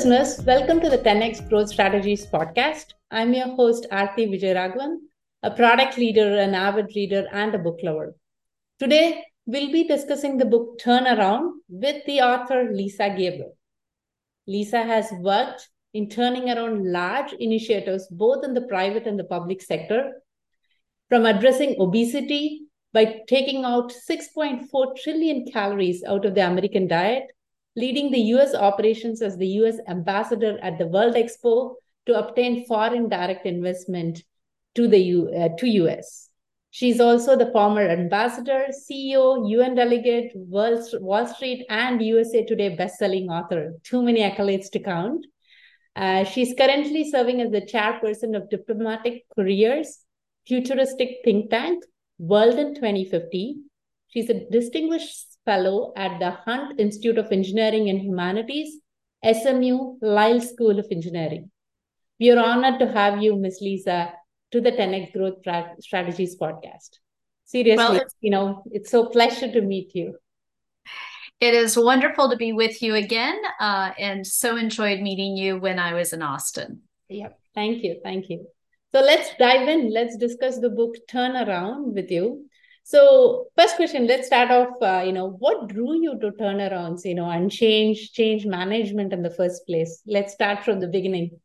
listeners, welcome to the 10x Growth Strategies podcast. I'm your host, Arthi Vijayaraghavan, a product leader, an avid reader, and a book lover. Today, we'll be discussing the book Turnaround with the author Lisa Gable. Lisa has worked in turning around large initiatives both in the private and the public sector, from addressing obesity by taking out 6.4 trillion calories out of the American diet leading the US operations as the US ambassador at the World Expo to obtain foreign direct investment to the U, uh, to US. She's also the former ambassador, CEO, UN delegate, Wall Street, and USA Today bestselling author. Too many accolades to count. Uh, she's currently serving as the chairperson of Diplomatic Courier's Futuristic Think Tank, World in 2050. She's a distinguished Fellow at the Hunt Institute of Engineering and Humanities, SMU Lyle School of Engineering. We are honored to have you, Ms. Lisa, to the 10x Growth Strategies podcast. Seriously, well, you know, it's so pleasure to meet you. It is wonderful to be with you again, uh, and so enjoyed meeting you when I was in Austin. Yeah, thank you, thank you. So let's dive in. Let's discuss the book Turnaround with you. So first question, let's start off, uh, you know, what drew you to turnarounds, you know, and change, change management in the first place? Let's start from the beginning.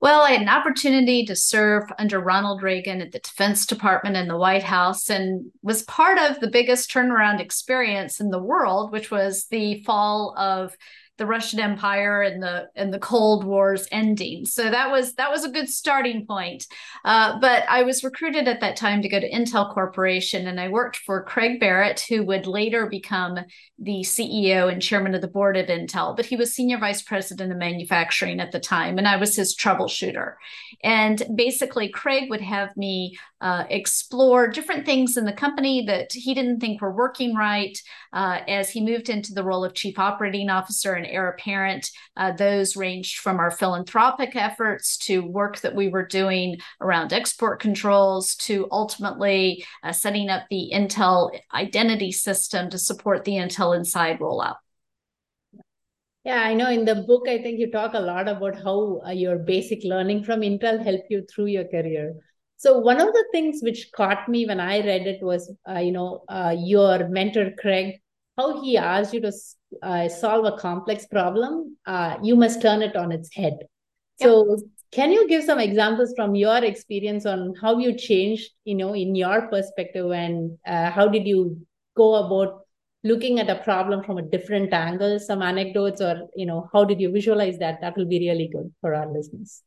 Well, I had an opportunity to serve under Ronald Reagan at the Defense Department in the White House and was part of the biggest turnaround experience in the world, which was the fall of the Russian Empire and the and the Cold War's ending. So that was that was a good starting point. Uh, but I was recruited at that time to go to Intel Corporation, and I worked for Craig Barrett, who would later become the CEO and chairman of the board of Intel. But he was senior vice president of manufacturing at the time, and I was his troubleshooter. And basically, Craig would have me uh, explore different things in the company that he didn't think were working right. Uh, as he moved into the role of chief operating officer and heir apparent, uh, those ranged from our philanthropic efforts to work that we were doing around export controls to ultimately uh, setting up the Intel identity system to support the Intel Inside rollout. Yeah, I know in the book, I think you talk a lot about how uh, your basic learning from Intel helped you through your career. So one of the things which caught me when I read it was, uh, you know, uh, your mentor Craig, how he asked you to uh, solve a complex problem, uh, you must turn it on its head. Yep. So can you give some examples from your experience on how you changed, you know, in your perspective, and uh, how did you go about looking at a problem from a different angle? Some anecdotes, or you know, how did you visualize that? That will be really good for our listeners.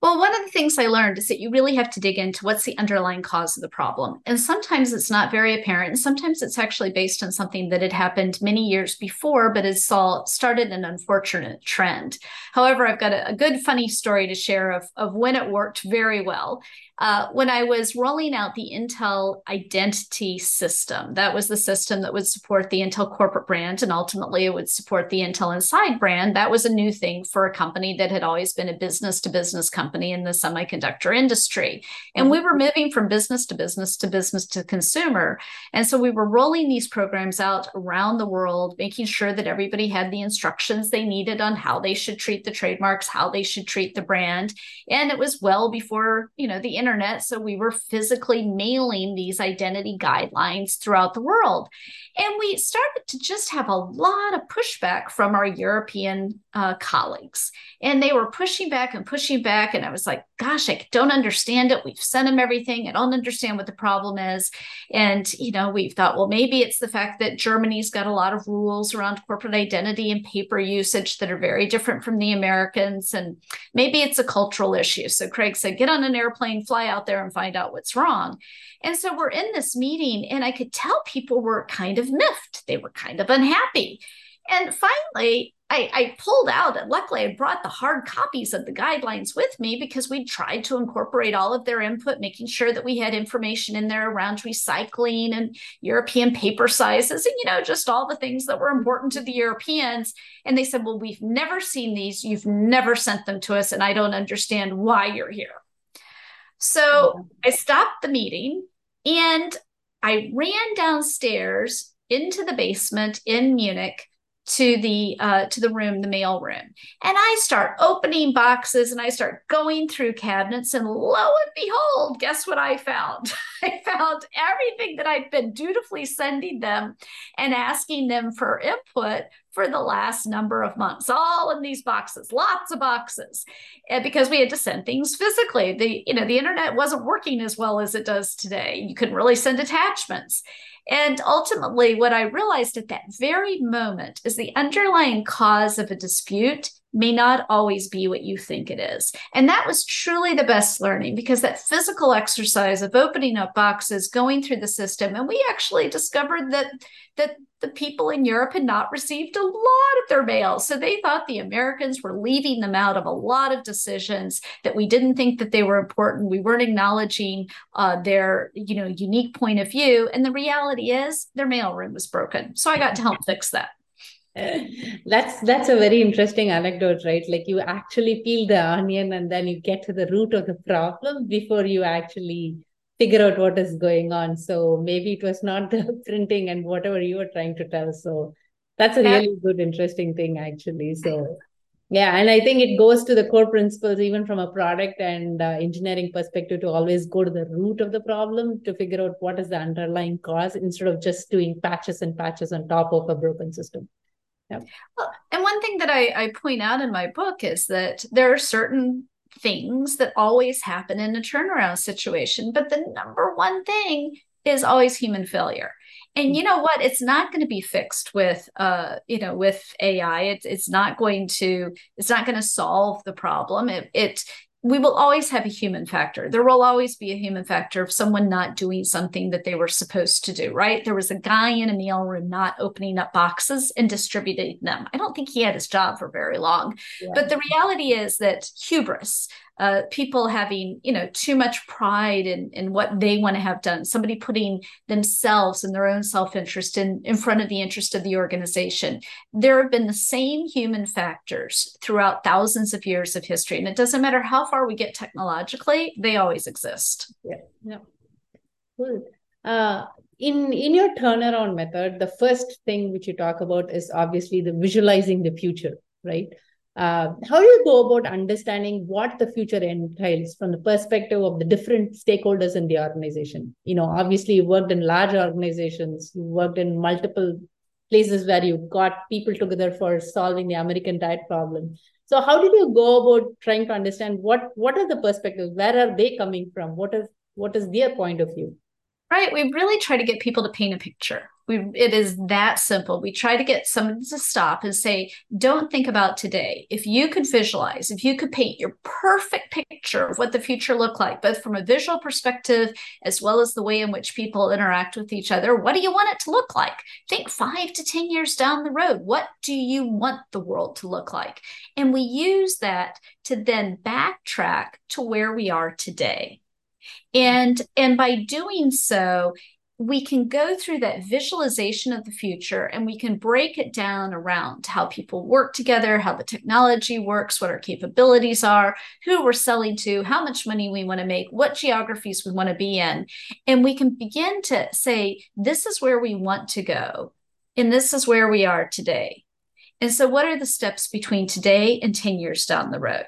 Well, one of the things I learned is that you really have to dig into what's the underlying cause of the problem. And sometimes it's not very apparent. And sometimes it's actually based on something that had happened many years before, but has started an unfortunate trend. However, I've got a, a good, funny story to share of, of when it worked very well. Uh, when I was rolling out the Intel identity system, that was the system that would support the Intel corporate brand and ultimately it would support the Intel Inside brand. That was a new thing for a company that had always been a business to business company in the semiconductor industry. And we were mm-hmm. moving from business to business to business to consumer. And so we were rolling these programs out around the world, making sure that everybody had the instructions they needed on how they should treat the trademarks, how they should treat the brand. And it was well before, you know, the internet. So we were physically mailing these identity guidelines throughout the world. And we started to just have a lot of pushback from our European uh, colleagues. And they were pushing back and pushing back. And I was like, gosh, I don't understand it. We've sent them everything. I don't understand what the problem is. And, you know, we thought, well, maybe it's the fact that Germany's got a lot of rules around corporate identity and paper usage that are very different from the Americans. And maybe it's a cultural issue. So Craig said, get on an airplane, fly out there and find out what's wrong. And so we're in this meeting, and I could tell people were kind of miffed. They were kind of unhappy. And finally, I, I, pulled out, and luckily I brought the hard copies of the guidelines with me because we tried to incorporate all of their input, making sure that we had information in there around recycling and European paper sizes and, you know, just all the things that were important to the Europeans. And they said, Well, we've never seen these. You've never sent them to us, and I don't understand why you're here. So mm-hmm. I stopped the meeting and I ran downstairs into the basement in Munich to the uh, to the room, the mail room, and I start opening boxes and I start going through cabinets, and lo and behold, guess what I found? I found everything that I'd been dutifully sending them and asking them for input for the last number of months, all in these boxes, lots of boxes, and because we had to send things physically. The you know the internet wasn't working as well as it does today. You couldn't really send attachments. And ultimately, what I realized at that very moment is the underlying cause of a dispute may not always be what you think it is. And that was truly the best learning because that physical exercise of opening up boxes, going through the system, and we actually discovered that that the people in Europe had not received a lot of their mail. So they thought the Americans were leaving them out of a lot of decisions that we didn't think that they were important. We weren't acknowledging uh, their, you know, unique point of view. And the reality is their mailroom was broken. So I got to help fix that. That's that's a very interesting anecdote, right? Like you actually peel the onion and then you get to the root of the problem before you actually figure out what is going on. So maybe it was not the printing and whatever you were trying to tell. So that's a really good, interesting thing, actually. So yeah, and I think it goes to the core principles, even from a product and uh, engineering perspective, to always go to the root of the problem to figure out what is the underlying cause instead of just doing patches and patches on top of a broken system. Yeah. Well, and one thing that I, I point out in my book is that there are certain things that always happen in a turnaround situation. But the number one thing is always human failure. And you know what? It's not going to be fixed with, uh, you know, with AI. It's it's not going to it's not going to solve the problem. It, it we will always have a human factor. There will always be a human factor of someone not doing something that they were supposed to do, right? There was a guy in a mail room not opening up boxes and distributing them. I don't think he had his job for very long. Yeah. But the reality is that hubris, uh, people having you know too much pride in in what they want to have done. Somebody putting themselves and their own self-interest in in front of the interest of the organization. There have been the same human factors throughout thousands of years of history and it doesn't matter how far we get technologically they always exist. Yeah yeah. Cool. Uh, in in your turnaround method the first thing which you talk about is obviously the visualizing the future right uh, how do you go about understanding what the future entails from the perspective of the different stakeholders in the organization? You know, obviously, you worked in large organizations, you worked in multiple places where you got people together for solving the American diet problem. So, how did you go about trying to understand what what are the perspectives? Where are they coming from? What is what is their point of view? Right. We really try to get people to paint a picture we, it is that simple. We try to get someone to stop and say, don't think about today. If you could visualize, if you could paint your perfect picture of what the future looked like, both from a visual perspective as well as the way in which people interact with each other, what do you want it to look like? Think five to 10 years down the road. What do you want the world to look like? And we use that to then backtrack to where we are today. And, and by doing so, we can go through that visualization of the future and we can break it down around how people work together, how the technology works, what our capabilities are, who we're selling to, how much money we want to make, what geographies we want to be in. And we can begin to say, this is where we want to go, and this is where we are today. And so, what are the steps between today and 10 years down the road?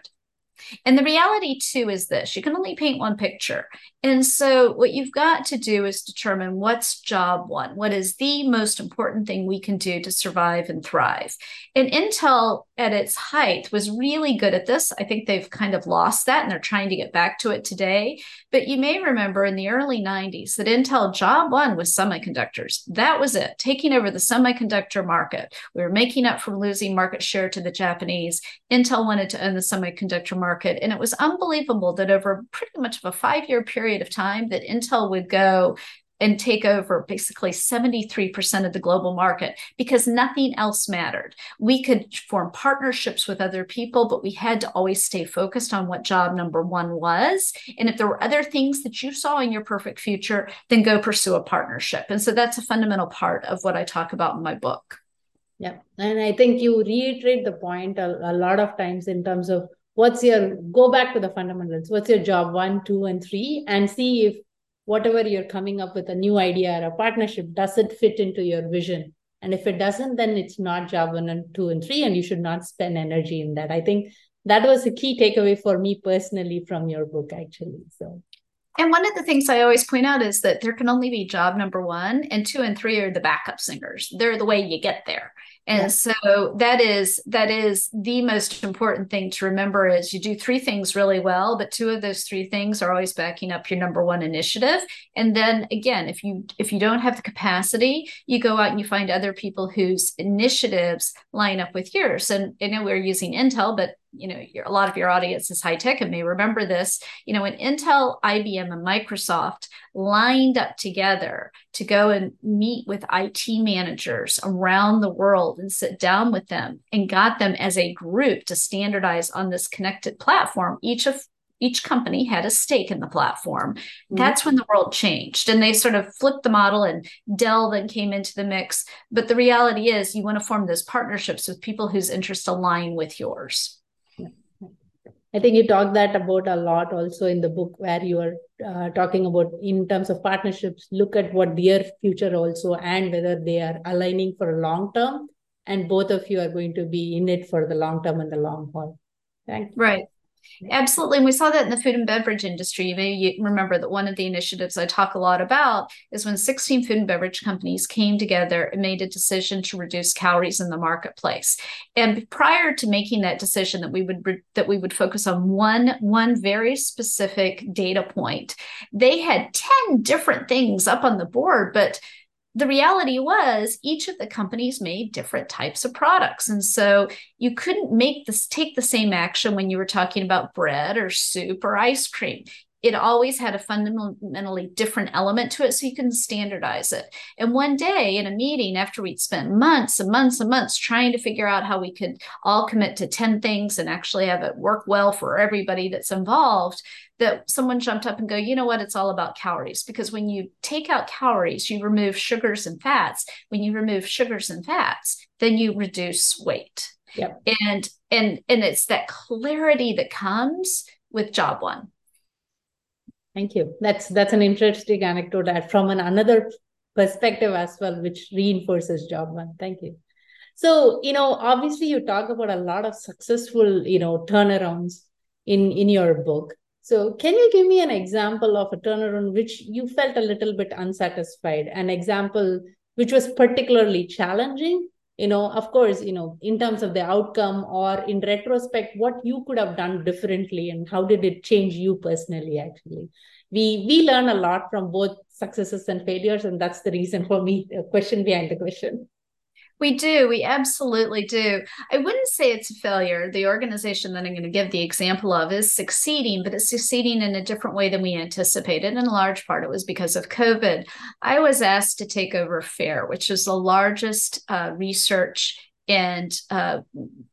And the reality, too, is this you can only paint one picture. And so, what you've got to do is determine what's job one. What is the most important thing we can do to survive and thrive? And Intel, at its height, was really good at this. I think they've kind of lost that and they're trying to get back to it today. But you may remember in the early 90s that Intel job one was semiconductors. That was it, taking over the semiconductor market. We were making up for losing market share to the Japanese. Intel wanted to own the semiconductor market. And it was unbelievable that over pretty much of a five year period of time that Intel would go and take over basically 73% of the global market because nothing else mattered. We could form partnerships with other people, but we had to always stay focused on what job number one was. And if there were other things that you saw in your perfect future, then go pursue a partnership. And so that's a fundamental part of what I talk about in my book. Yeah. And I think you reiterate the point a, a lot of times in terms of what's your go back to the fundamentals what's your job one two and three and see if whatever you're coming up with a new idea or a partnership does it fit into your vision And if it doesn't, then it's not job one and two and three, and you should not spend energy in that. I think that was a key takeaway for me personally from your book, actually. So and one of the things I always point out is that there can only be job number one, and two and three are the backup singers. They're the way you get there. And yeah. so that is that is the most important thing to remember is you do three things really well, but two of those three things are always backing up your number one initiative. And then again, if you if you don't have the capacity, you go out and you find other people whose initiatives line up with yours. And I know we're using Intel, but you know your, a lot of your audience is high tech and may remember this you know when intel ibm and microsoft lined up together to go and meet with it managers around the world and sit down with them and got them as a group to standardize on this connected platform each of each company had a stake in the platform. Mm-hmm. That's when the world changed. And they sort of flipped the model and Dell then came into the mix. But the reality is, you want to form those partnerships with people whose interests align with yours. I think you talk that about a lot also in the book where you are uh, talking about in terms of partnerships, look at what their future also and whether they are aligning for a long term and both of you are going to be in it for the long term and the long haul. Thank you. Right. Absolutely. And we saw that in the food and beverage industry. You remember that one of the initiatives I talk a lot about is when 16 food and beverage companies came together and made a decision to reduce calories in the marketplace. And prior to making that decision that we would that we would focus on one one very specific data point, they had 10 different things up on the board, but the reality was each of the companies made different types of products. And so you couldn't make this take the same action when you were talking about bread or soup or ice cream it always had a fundamentally different element to it so you can standardize it. And one day in a meeting after we'd spent months and months and months trying to figure out how we could all commit to 10 things and actually have it work well for everybody that's involved that someone jumped up and go you know what? It's all about calories. Because when you take out calories you remove sugars and fats. When you remove sugars and fats then you reduce weight. Yep. and and and it's that clarity that comes with job one Thank you. That's that's an interesting anecdote from an another perspective as well, which reinforces job one. Thank you. So, you know, obviously you talk about a lot of successful, you know, turnarounds in in your book. So, can you give me an example of a turnaround which you felt a little bit unsatisfied, an example which was particularly challenging you know of course you know in terms of the outcome or in retrospect what you could have done differently and how did it change you personally actually? We we learn a lot from both successes and failures and that's the reason for me the question behind the question we do. We absolutely do. I wouldn't say it's a failure. The organization that I'm going to give the example of is succeeding, but it's succeeding in a different way than we anticipated. In large part, it was because of COVID. I was asked to take over FARE, which is the largest uh, research and uh,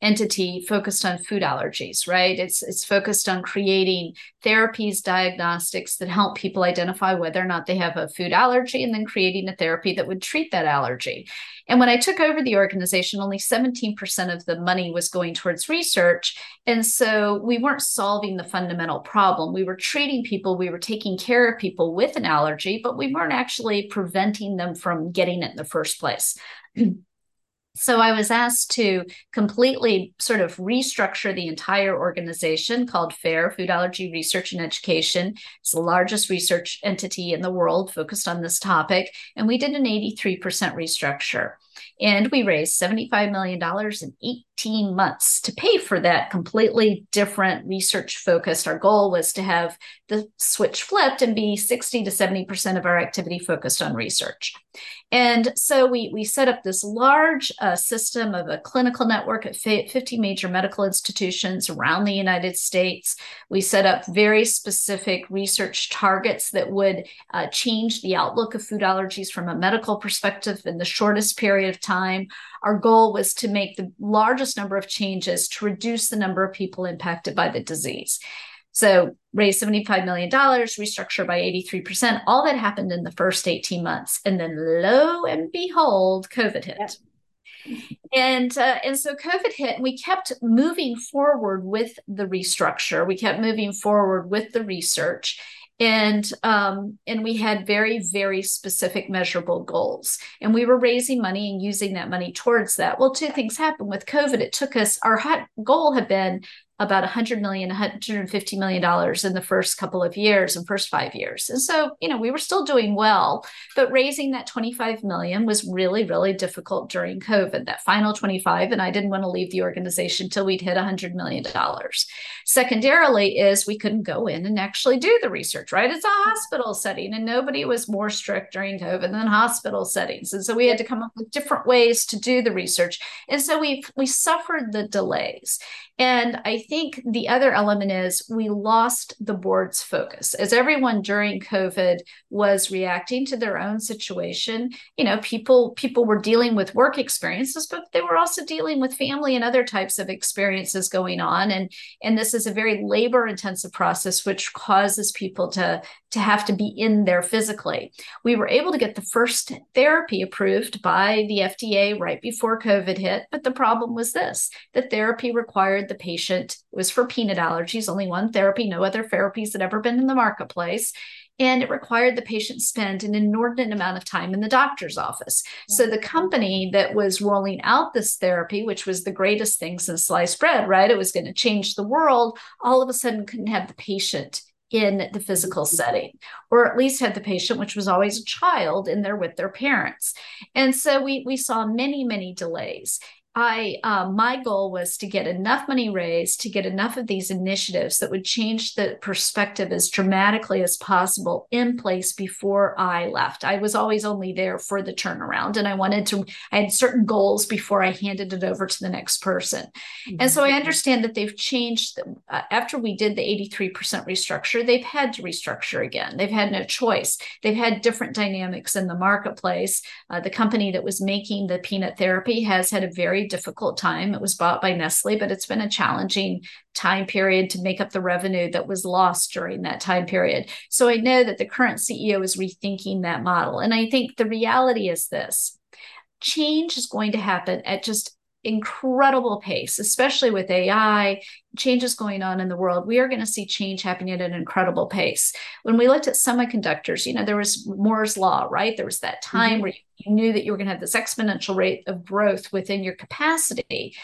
entity focused on food allergies, right? It's it's focused on creating therapies, diagnostics that help people identify whether or not they have a food allergy, and then creating a therapy that would treat that allergy. And when I took over the organization, only 17% of the money was going towards research, and so we weren't solving the fundamental problem. We were treating people, we were taking care of people with an allergy, but we weren't actually preventing them from getting it in the first place. So I was asked to completely sort of restructure the entire organization called FARE, Food Allergy Research and Education. It's the largest research entity in the world focused on this topic. And we did an 83% restructure. And we raised $75 million in 18 months to pay for that completely different research focused. Our goal was to have the switch flipped and be 60 to 70% of our activity focused on research. And so we, we set up this large uh, system of a clinical network at 50 major medical institutions around the United States. We set up very specific research targets that would uh, change the outlook of food allergies from a medical perspective in the shortest period of time. Our goal was to make the largest number of changes to reduce the number of people impacted by the disease. So raise $75 million, restructure by 83%. All that happened in the first 18 months. And then lo and behold, COVID hit. And uh, and so COVID hit, and we kept moving forward with the restructure. We kept moving forward with the research, and um, and we had very very specific measurable goals. And we were raising money and using that money towards that. Well two things happened. With covid it took us our hot goal had been about 100 million 150 million dollars in the first couple of years and first five years. And so you know we were still doing well but raising that 25 million was really really difficult during covid. That final 25 and i didn't want to leave the organization until we'd hit 100 million dollars. Secondarily is we couldn't go in and actually do the research right? It's a hospital setting and nobody was more strict during covid than hospital settings. And so we had to come up with different ways to do the research. And so we we suffered the delays. And I think the other element is we lost the board's focus as everyone during COVID was reacting to their own situation. You know, people people were dealing with work experiences, but they were also dealing with family and other types of experiences going on. And and this is a very labor intensive process, which causes people to to have to be in there physically. We were able to get the first therapy approved by the FDA right before COVID hit, but the problem was this: the therapy required the patient. Was for peanut allergies, only one therapy, no other therapies had ever been in the marketplace. And it required the patient spend an inordinate amount of time in the doctor's office. So the company that was rolling out this therapy, which was the greatest thing since sliced bread, right? It was going to change the world, all of a sudden couldn't have the patient in the physical setting, or at least had the patient, which was always a child, in there with their parents. And so we we saw many, many delays. I uh, my goal was to get enough money raised to get enough of these initiatives that would change the perspective as dramatically as possible in place before I left. I was always only there for the turnaround, and I wanted to. I had certain goals before I handed it over to the next person, mm-hmm. and so I understand that they've changed. Uh, after we did the eighty three percent restructure, they've had to restructure again. They've had no choice. They've had different dynamics in the marketplace. Uh, the company that was making the peanut therapy has had a very difficult time. It was bought by Nestle, but it's been a challenging time period to make up the revenue that was lost during that time period. So I know that the current CEO is rethinking that model. And I think the reality is this change is going to happen at just incredible pace, especially with AI, changes going on in the world. We are going to see change happening at an incredible pace. When we looked at semiconductors, you know, there was Moore's Law, right? There was that time mm-hmm. where you knew that you were going to have this exponential rate of growth within your capacity.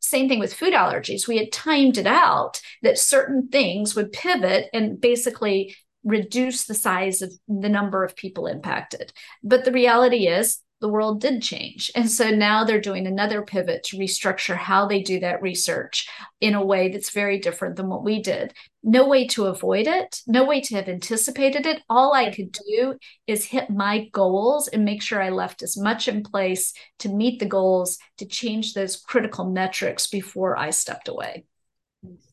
Same thing with food allergies. We had timed it out that certain things would pivot and basically reduce the size of the number of people impacted. But the reality is, the world did change. And so now they're doing another pivot to restructure how they do that research in a way that's very different than what we did. No way to avoid it, no way to have anticipated it. All I could do is hit my goals and make sure I left as much in place to meet the goals, to change those critical metrics before I stepped away.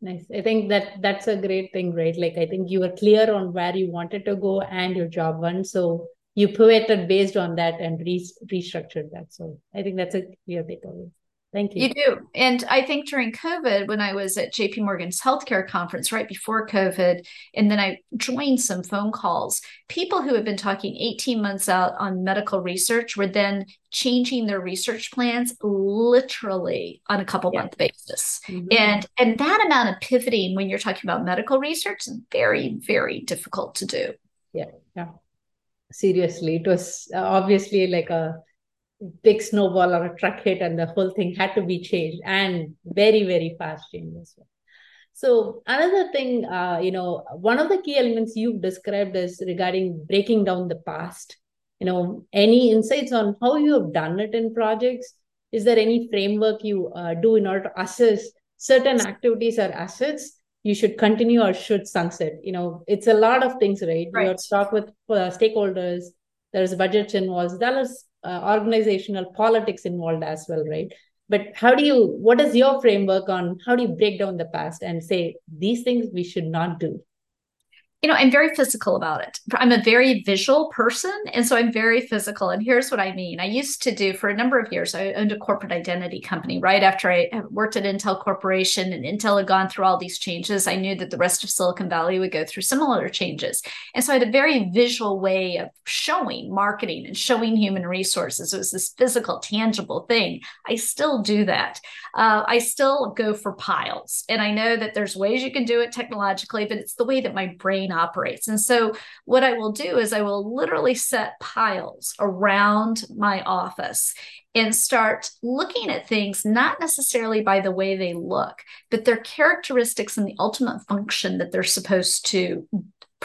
Nice. I think that that's a great thing, right? Like I think you were clear on where you wanted to go and your job one. So you pivoted based on that and re- restructured that. So I think that's a clear takeaway. Thank you. You do. And I think during COVID, when I was at JP Morgan's healthcare conference right before COVID, and then I joined some phone calls, people who had been talking 18 months out on medical research were then changing their research plans literally on a couple yeah. month basis. Mm-hmm. And and that amount of pivoting when you're talking about medical research is very, very difficult to do. Yeah. Yeah seriously. It was uh, obviously like a big snowball or a truck hit, and the whole thing had to be changed and very, very fast change as well. So another thing, uh, you know, one of the key elements you've described is regarding breaking down the past. You know, any insights on how you have done it in projects? Is there any framework you uh, do in order to assess certain activities or assets you should continue or should sunset you know it's a lot of things right, right. you have to talk with uh, stakeholders there's budgets involved there's uh, organizational politics involved as well right? But how do you what is your framework on how do you break down the past and say these things we should not do you know, I'm very physical about it. I'm a very visual person. And so I'm very physical. And here's what I mean I used to do for a number of years, I owned a corporate identity company right after I worked at Intel Corporation and Intel had gone through all these changes. I knew that the rest of Silicon Valley would go through similar changes. And so I had a very visual way of showing marketing and showing human resources. It was this physical, tangible thing. I still do that. Uh, I still go for piles. And I know that there's ways you can do it technologically, but it's the way that my brain operates. And so, what I will do is I will literally set piles around my office and start looking at things not necessarily by the way they look, but their characteristics and the ultimate function that they're supposed to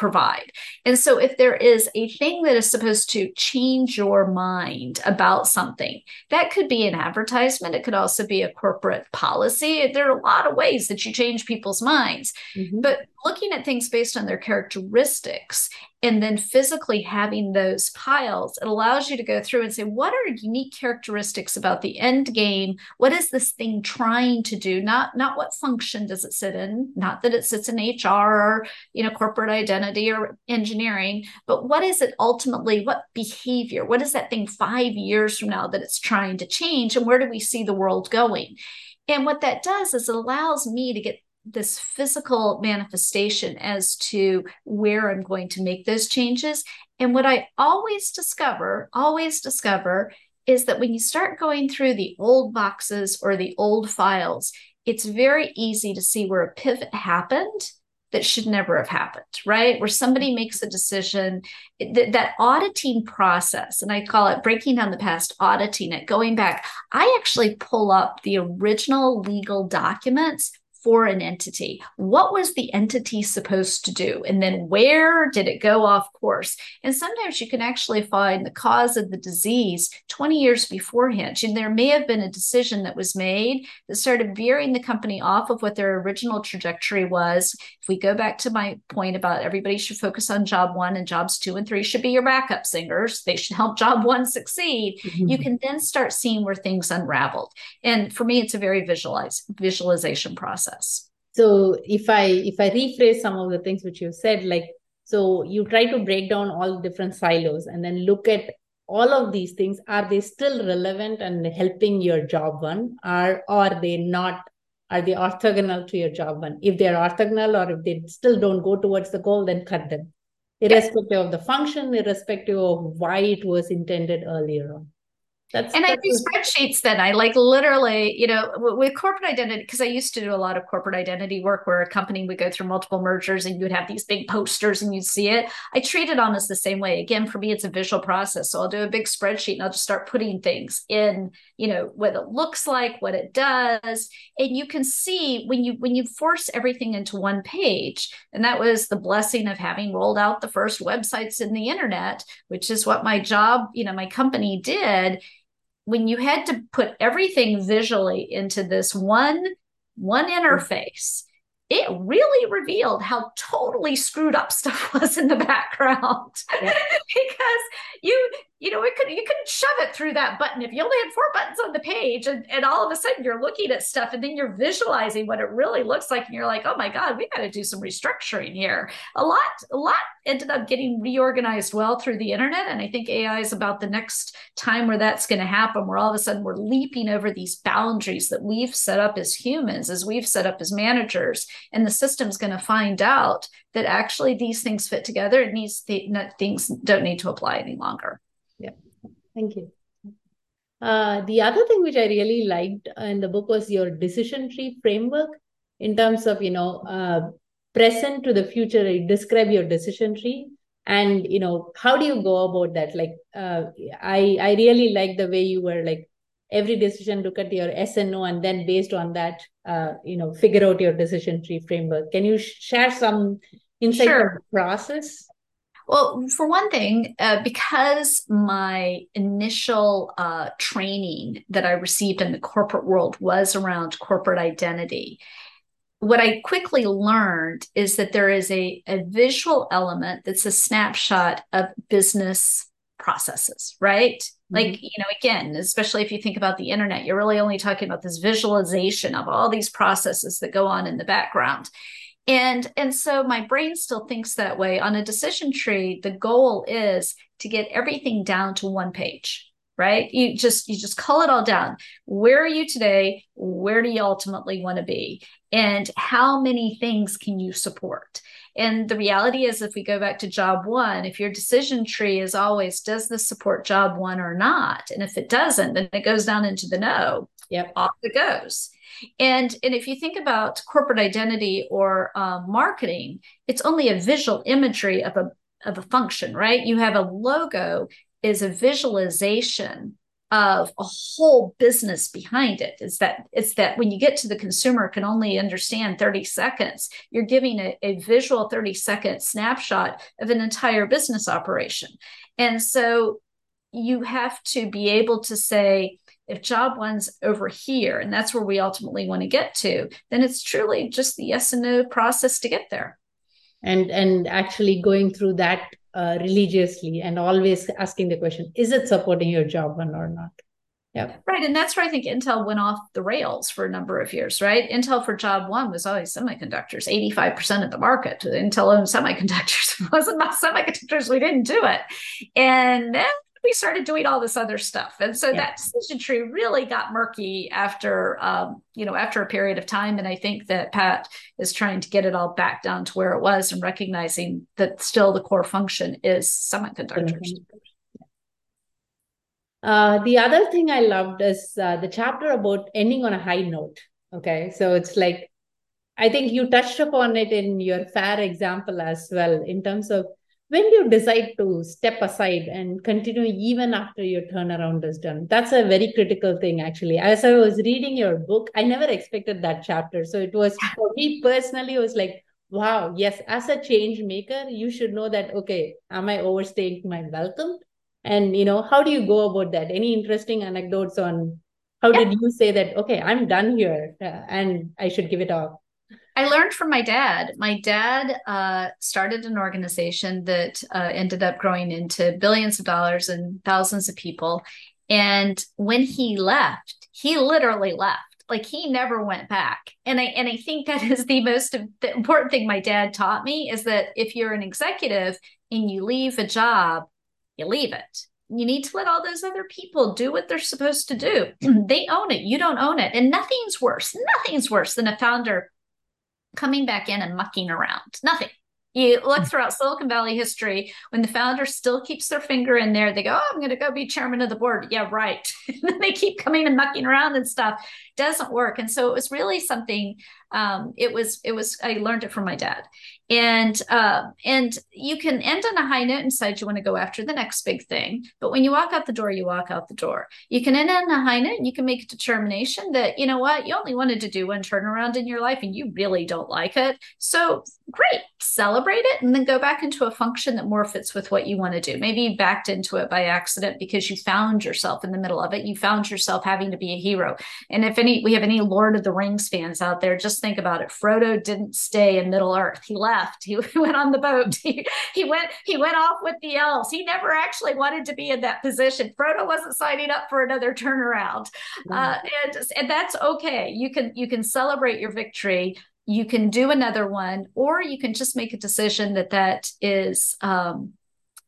provide. And so, if there is a thing that is supposed to change your mind about something, that could be an advertisement, it could also be a corporate policy. There are a lot of ways that you change people's minds. Mm-hmm. But looking at things based on their characteristics and then physically having those piles, it allows you to go through and say, what are unique characteristics about the end game? What is this thing trying to do? Not, not what function does it sit in, not that it sits in HR or you know, corporate identity or engineering, but what is it ultimately? What behavior? What is that thing five years from now that it's trying to change? And where do we see the world going? And what that does is it allows me to get this physical manifestation as to where I'm going to make those changes. And what I always discover, always discover, is that when you start going through the old boxes or the old files, it's very easy to see where a pivot happened that should never have happened, right? Where somebody makes a decision, th- that auditing process, and I call it breaking down the past, auditing it, going back. I actually pull up the original legal documents for an entity. What was the entity supposed to do? And then where did it go off course? And sometimes you can actually find the cause of the disease 20 years beforehand. And there may have been a decision that was made that started veering the company off of what their original trajectory was. If we go back to my point about everybody should focus on job one and jobs two and three should be your backup singers, they should help job one succeed. Mm-hmm. You can then start seeing where things unraveled. And for me, it's a very visualize visualization process process. So if i if i rephrase some of the things which you said like so you try to break down all different silos and then look at all of these things. Are they still relevant and helping your job one or are they not? Are they orthogonal to your job one? If they're orthogonal or if they still don't go towards the goal then cut them irrespective of the function irrespective of why it was intended earlier on that's, and that's I do spreadsheets then. I like literally, you know, with corporate identity, because I used to do a lot of corporate identity work where a company would go through multiple mergers and you would have these big posters and you'd see it. I treat it almost the same way. Again, for me, it's a visual process. So I'll do a big spreadsheet and I'll just start putting things in, you know, what it looks like, what it does. And you can see when you when you force everything into one page, and that was the blessing of having rolled out the first websites in the internet, which is what my job, you know, my company did when you had to put everything visually into this one one interface it really revealed how totally screwed up stuff was in the background. Because you you know, it could you couldn't shove it through that button if you only had four buttons on the page, and, and all of a sudden you're looking at stuff and then you're visualizing what it really looks like, and you're like, oh my God, we got to do some restructuring here. A lot, a lot ended up getting reorganized well through the internet. And I think AI is about the next time where that's going to happen, where all of a sudden we're leaping over these boundaries that we've set up as humans, as we've set up as managers, and the system's going to find out that actually these things fit together and these th- things don't need to apply any longer. Thank you. Uh, the other thing which I really liked in the book was your decision tree framework in terms of, you know, uh, present to the future. You describe your decision tree and, you know, how do you go about that? Like, uh, I, I really like the way you were like, every decision, look at your S and O, and then based on that, uh, you know, figure out your decision tree framework. Can you share some insight sure. on the process? Well, for one thing, uh, because my initial uh, training that I received in the corporate world was around corporate identity, what I quickly learned is that there is a, a visual element that's a snapshot of business processes, right? Mm-hmm. Like, you know, again, especially if you think about the internet, you're really only talking about this visualization of all these processes that go on in the background and and so my brain still thinks that way. On a decision tree the goal is to get everything down to one page right? You just you just call it all down. Where are you today? Where do you ultimately want to be? And how many things can you support? And the reality is if we go back to job one if your decision tree is always does this support job one or not? And if it doesn't then it goes down into the no. Yep. Off it goes And, and if you think about corporate identity or um, marketing, it's only a visual imagery of a, of a function, right? You have a logo is a visualization of a whole business behind it. Is that it's that when you get to the consumer can only understand 30 seconds. You're giving a, a visual 30 second snapshot of an entire business operation. And so you have to be able to say if job one's over here and that's where we ultimately want to get to then it's truly just the yes and no process to get there. And and actually going through that uh, religiously and always asking the question is it supporting your job one or not? Yeah. Right and that's where i think intel went off the rails for a number of years right? Intel for job one was always semiconductors 85% of the market. Intel owned semiconductors. It wasn't about semiconductors we didn't do it. And then we started doing all this other stuff. And so yeah. that decision tree really got murky after um, you know after a period of time. And i think that pat is trying to get it all back down to where it was and recognizing that still the core function is semiconductors. Uh, the other thing i loved is uh, the chapter about ending on a high note. Okay. So it's like i think you touched upon it in your FARE example as well in terms of when do you decide to step aside and continue even after your turnaround is done that's a very critical thing actually. As i was reading your book i never expected that chapter. So it was for me personally it was like wow yes as a change maker you should know that okay am i overstaying my welcome? And you know how do you go about that? Any interesting anecdotes on how yeah. did you say that okay i'm done here uh, and i should give it off I learned from my dad. My dad uh, started an organization that uh, ended up growing into billions of dollars and thousands of people. And when he left, he literally left. Like he never went back. And I and I think that is the most the important thing my dad taught me is that if you're an executive and you leave a job, you leave it you need to let all those other people do what they're supposed to do. they own it. You don't own it. And nothing's worse. Nothing's worse than a founder coming back in and mucking around. Nothing. You look hmm. throughout Silicon Valley history, when the founder still keeps their finger in there, they go, Oh, I'm going to go be chairman of the board. Yeah, right. and then they keep coming and mucking around and stuff. Doesn't work. And so it was really something um, it was it was I learned it from my dad, and uh, and you can end on a high note and decide you want to go after the next big thing. But when you walk out the door, you walk out the door. You can end on a high note, and you can make a determination that you know what you only wanted to do one turnaround in your life, and you really don't like it. So great, celebrate it, and then go back into a function that more fits with what you want to do. Maybe you backed into it by accident because you found yourself in the middle of it. You found yourself having to be a hero. And if any we have any Lord of the Rings fans out there, just think about it. Frodo didn't stay in Middle Earth. He left. He went on the boat. He, he went he went off with the elves. He never actually wanted to be in that position. Frodo wasn't signing up for another turnaround. Mm-hmm. Uh, and and that's okay. You can you can celebrate your victory. You can do another one, or you can just make a decision that that is um,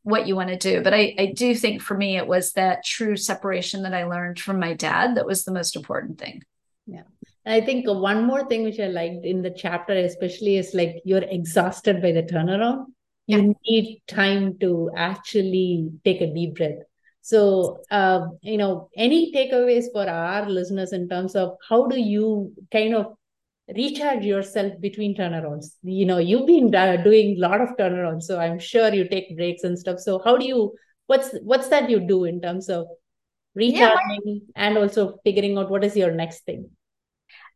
what you want to do. But I, I do think for me, it was that true separation that I learned from my dad that was the most important thing. Yeah. I think one more thing which I liked in the chapter, especially, is like you're exhausted by the turnaround. You need time to actually take a deep breath. So, uh, you know, any takeaways for our listeners in terms of how do you kind of recharge yourself between turnarounds? You know, you've been uh, doing a lot of turnarounds, so I'm sure you take breaks and stuff. So, how do you? What's what's that you do in terms of recharging yeah, and also figuring out what is your next thing?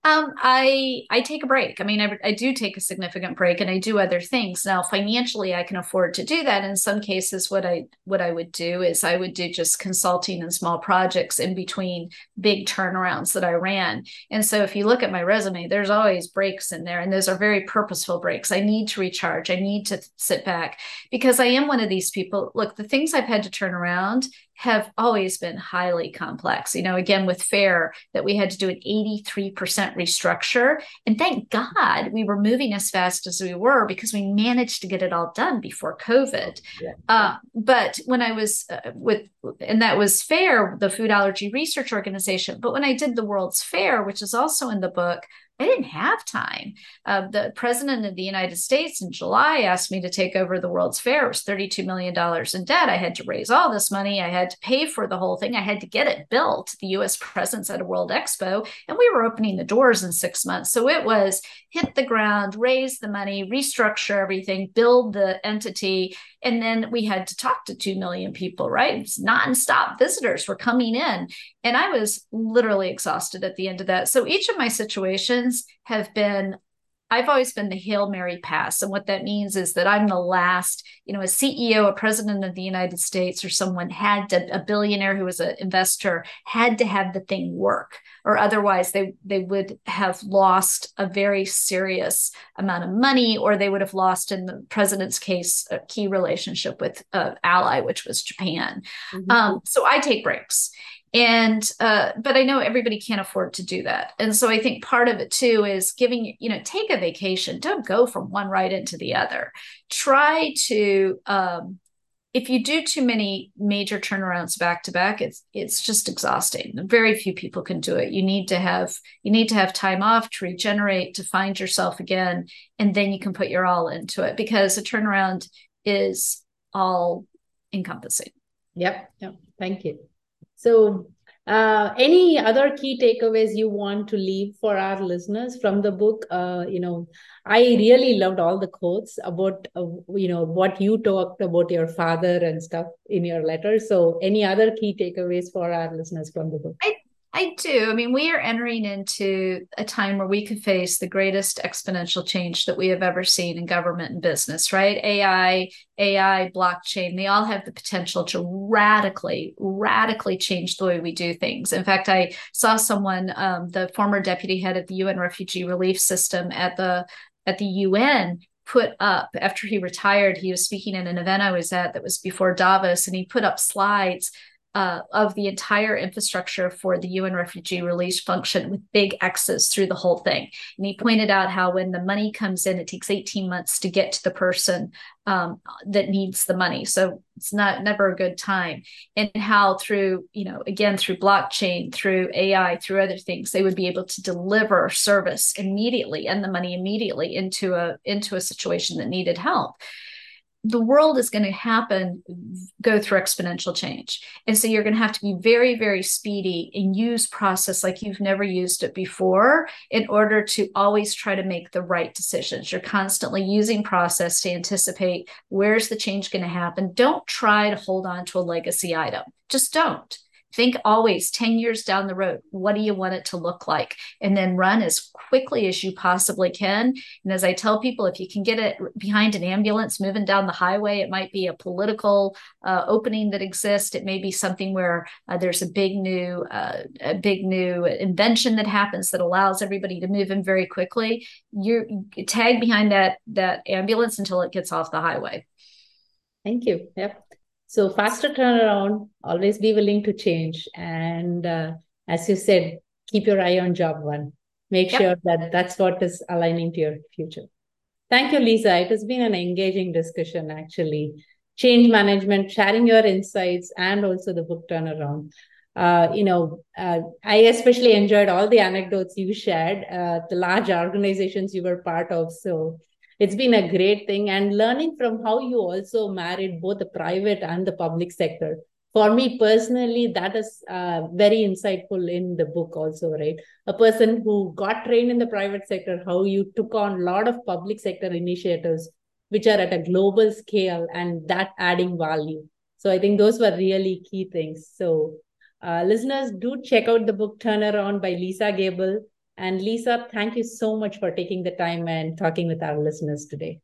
Um, I I take a break. I mean, I, I do take a significant break, and I do other things. Now, financially, I can afford to do that. In some cases, what I what I would do is I would do just consulting and small projects in between big turnarounds that I ran. And so, if you look at my resume, there's always breaks in there, and those are very purposeful breaks. I need to recharge. I need to sit back because I am one of these people. Look, the things I've had to turn around have always been highly complex. You know, again, with FARE, that we had to do an 83% restructure. And thank God we were moving as fast as we were because we managed to get it all done before COVID. Yeah. Uh, but when I was uh, with, and that was FARE, the Food Allergy Research Organization. But when I did the World's Fair, which is also in the book, I didn't have time. Uh, the president of the United States in July asked me to take over the World's Fair. It was $32 million in debt. I had to raise all this money. I had to pay for the whole thing. I had to get it built, the US presence at a World Expo. And we were opening the doors in six months. So it was hit the ground, raise the money, restructure everything, build the entity. And then we had to talk to 2 million people, right? It's nonstop visitors were coming in. And I was literally exhausted at the end of that. So each of my situations have been I've always been the Hail Mary pass. And what that means is that I'm the last, you know, a CEO, a president of the United States, or someone had to, a billionaire who was an investor had to have the thing work, or otherwise they they would have lost a very serious amount of money, or they would have lost, in the president's case, a key relationship with an ally, which was Japan. Mm-hmm. Um, so I take breaks and uh, but i know everybody can't afford to do that. And so i think part of it too is giving you know take a vacation. Don't go from one right into the other. Try to um, if you do too many major turnarounds back to back it's it's just exhausting. Very few people can do it. You need to have you need to have time off to regenerate to find yourself again and then you can put your all into it because a turnaround is all encompassing. Yep yep. Thank you so, uh, any other key takeaways you want to leave for our listeners from the book? Uh, you know, I really loved all the quotes about, uh, you know, what you talked about your father and stuff in your letter. So, any other key takeaways for our listeners from the book? I I do. I mean, we are entering into a time where we could face the greatest exponential change that we have ever seen in government and business, right? AI, AI, blockchain, they all have the potential to radically, radically change the way we do things. In fact, I saw someone, um, the former deputy head of the UN refugee relief system at the at the UN put up after he retired he was speaking at an event i was at that was before davos and he put up slides uh, of the entire infrastructure for the UN refugee release function with big X's through the whole thing. And he pointed out how when the money comes in, it takes 18 months to get to the person um, that needs the money. So it's not never a good time. And how through, you know, again, through blockchain, through AI, through other things, they would be able to deliver service immediately and the money immediately into a into a situation that needed help the world is going to happen go through exponential change. And so you're going to have to be very very speedy and use process like you've never used it before in order to always try to make the right decisions. You're constantly using process to anticipate where's the change going to happen. Don't try to hold on to a legacy item. Just don't think always 10 years down the road what do you want it to look like? And then run as quickly as you possibly can. And as i tell people if you can get it behind an ambulance moving down the highway it might be a political uh, opening that exists. It may be something where uh, there's a big new uh, a big new invention that happens that allows everybody to move in very quickly. You tag behind that that ambulance until it gets off the highway. Thank you. Yep so faster turnaround, always be willing to change. And uh, as you said, keep your eye on job one. Make yep. sure that that's what is aligning to your future. Thank you, Lisa. It has been an engaging discussion, actually. Change management, sharing your insights, and also the book turnaround. Uh, you know, uh, I especially enjoyed all the anecdotes you shared, uh, the large organizations you were part of. So it's been a great thing and learning from how you also married both the private and the public sector. For me personally that is uh, very insightful in the book also right? A person who got trained in the private sector how you took on a lot of public sector initiatives which are at a global scale and that adding value. So i think those were really key things. So uh, listeners do check out the book turnaround by lisa gable and Lisa, thank you so much for taking the time and talking with our listeners today.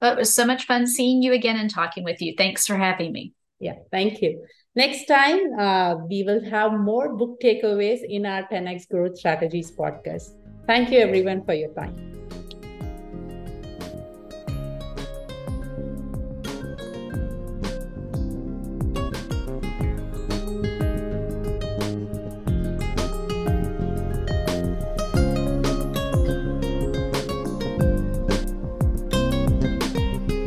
Well, it was so much fun seeing you again and talking with you. Thanks for having me. Yeah, thank you. Next time, uh, we will have more book takeaways in our 10x Growth Strategies podcast. Thank you, everyone, for your time.